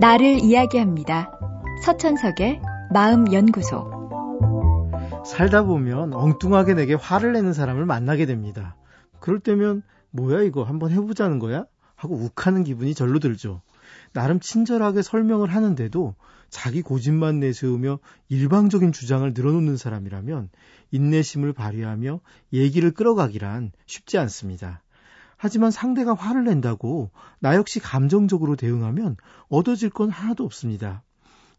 나를 이야기합니다. 서천석의 마음연구소. 살다 보면 엉뚱하게 내게 화를 내는 사람을 만나게 됩니다. 그럴 때면 뭐야 이거 한번 해보자는 거야? 하고 욱하는 기분이 절로 들죠. 나름 친절하게 설명을 하는데도 자기 고집만 내세우며 일방적인 주장을 늘어놓는 사람이라면 인내심을 발휘하며 얘기를 끌어가기란 쉽지 않습니다. 하지만 상대가 화를 낸다고 나 역시 감정적으로 대응하면 얻어질 건 하나도 없습니다.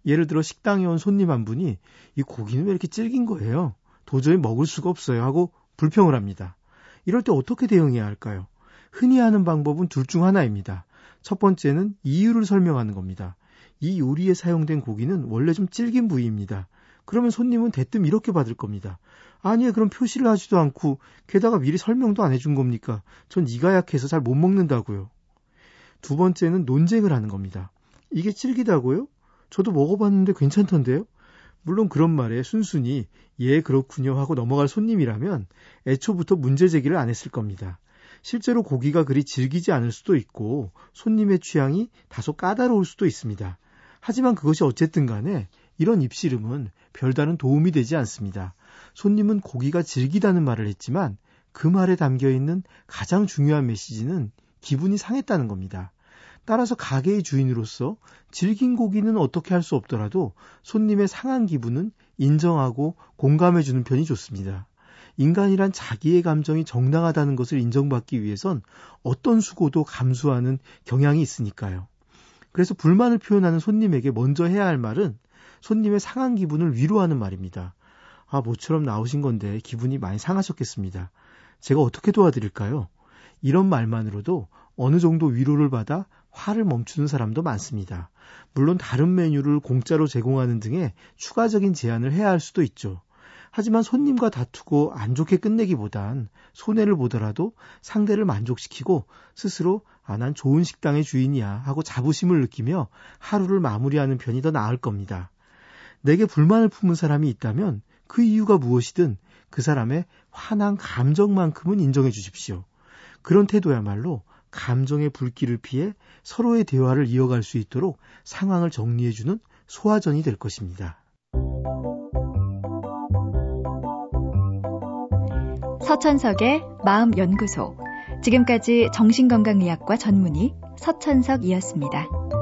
예를 들어 식당에 온 손님 한 분이 이 고기는 왜 이렇게 질긴 거예요? 도저히 먹을 수가 없어요 하고 불평을 합니다. 이럴 때 어떻게 대응해야 할까요? 흔히 하는 방법은 둘 중 하나입니다. 첫 번째는 이유를 설명하는 겁니다. 이 요리에 사용된 고기는 원래 좀 질긴 부위입니다. 그러면 손님은 대뜸 이렇게 받을 겁니다. 아니, 그럼 표시를 하지도 않고 게다가 미리 설명도 안 해준 겁니까? 전 이가 약해서 잘 못 먹는다고요. 두 번째는 논쟁을 하는 겁니다. 이게 질기다고요? 저도 먹어봤는데 괜찮던데요? 물론 그런 말에 순순히 예 그렇군요 하고 넘어갈 손님이라면 애초부터 문제 제기를 안 했을 겁니다. 실제로 고기가 그리 질기지 않을 수도 있고 손님의 취향이 다소 까다로울 수도 있습니다. 하지만 그것이 어쨌든 간에 이런 입씨름은 별다른 도움이 되지 않습니다. 손님은 고기가 질기다는 말을 했지만 그 말에 담겨 있는 가장 중요한 메시지는 기분이 상했다는 겁니다. 따라서 가게의 주인으로서 질긴 고기는 어떻게 할 수 없더라도 손님의 상한 기분은 인정하고 공감해주는 편이 좋습니다. 인간이란 자기의 감정이 정당하다는 것을 인정받기 위해선 어떤 수고도 감수하는 경향이 있으니까요. 그래서 불만을 표현하는 손님에게 먼저 해야 할 말은 손님의 상한 기분을 위로하는 말입니다. 아, 모처럼 나오신 건데 기분이 많이 상하셨겠습니다. 제가 어떻게 도와드릴까요? 이런 말만으로도 어느 정도 위로를 받아 화를 멈추는 사람도 많습니다. 물론 다른 메뉴를 공짜로 제공하는 등의 추가적인 제안을 해야 할 수도 있죠. 하지만 손님과 다투고 안 좋게 끝내기보단 손해를 보더라도 상대를 만족시키고 스스로 아, 난 좋은 식당의 주인이야 하고 자부심을 느끼며 하루를 마무리하는 편이 더 나을 겁니다. 내게 불만을 품은 사람이 있다면 그 이유가 무엇이든 그 사람의 화난 감정만큼은 인정해 주십시오. 그런 태도야말로 감정의 불길을 피해 서로의 대화를 이어갈 수 있도록 상황을 정리해주는 소화전이 될 것입니다. 서천석의 마음연구소. 지금까지 정신건강의학과 전문의 서천석이었습니다.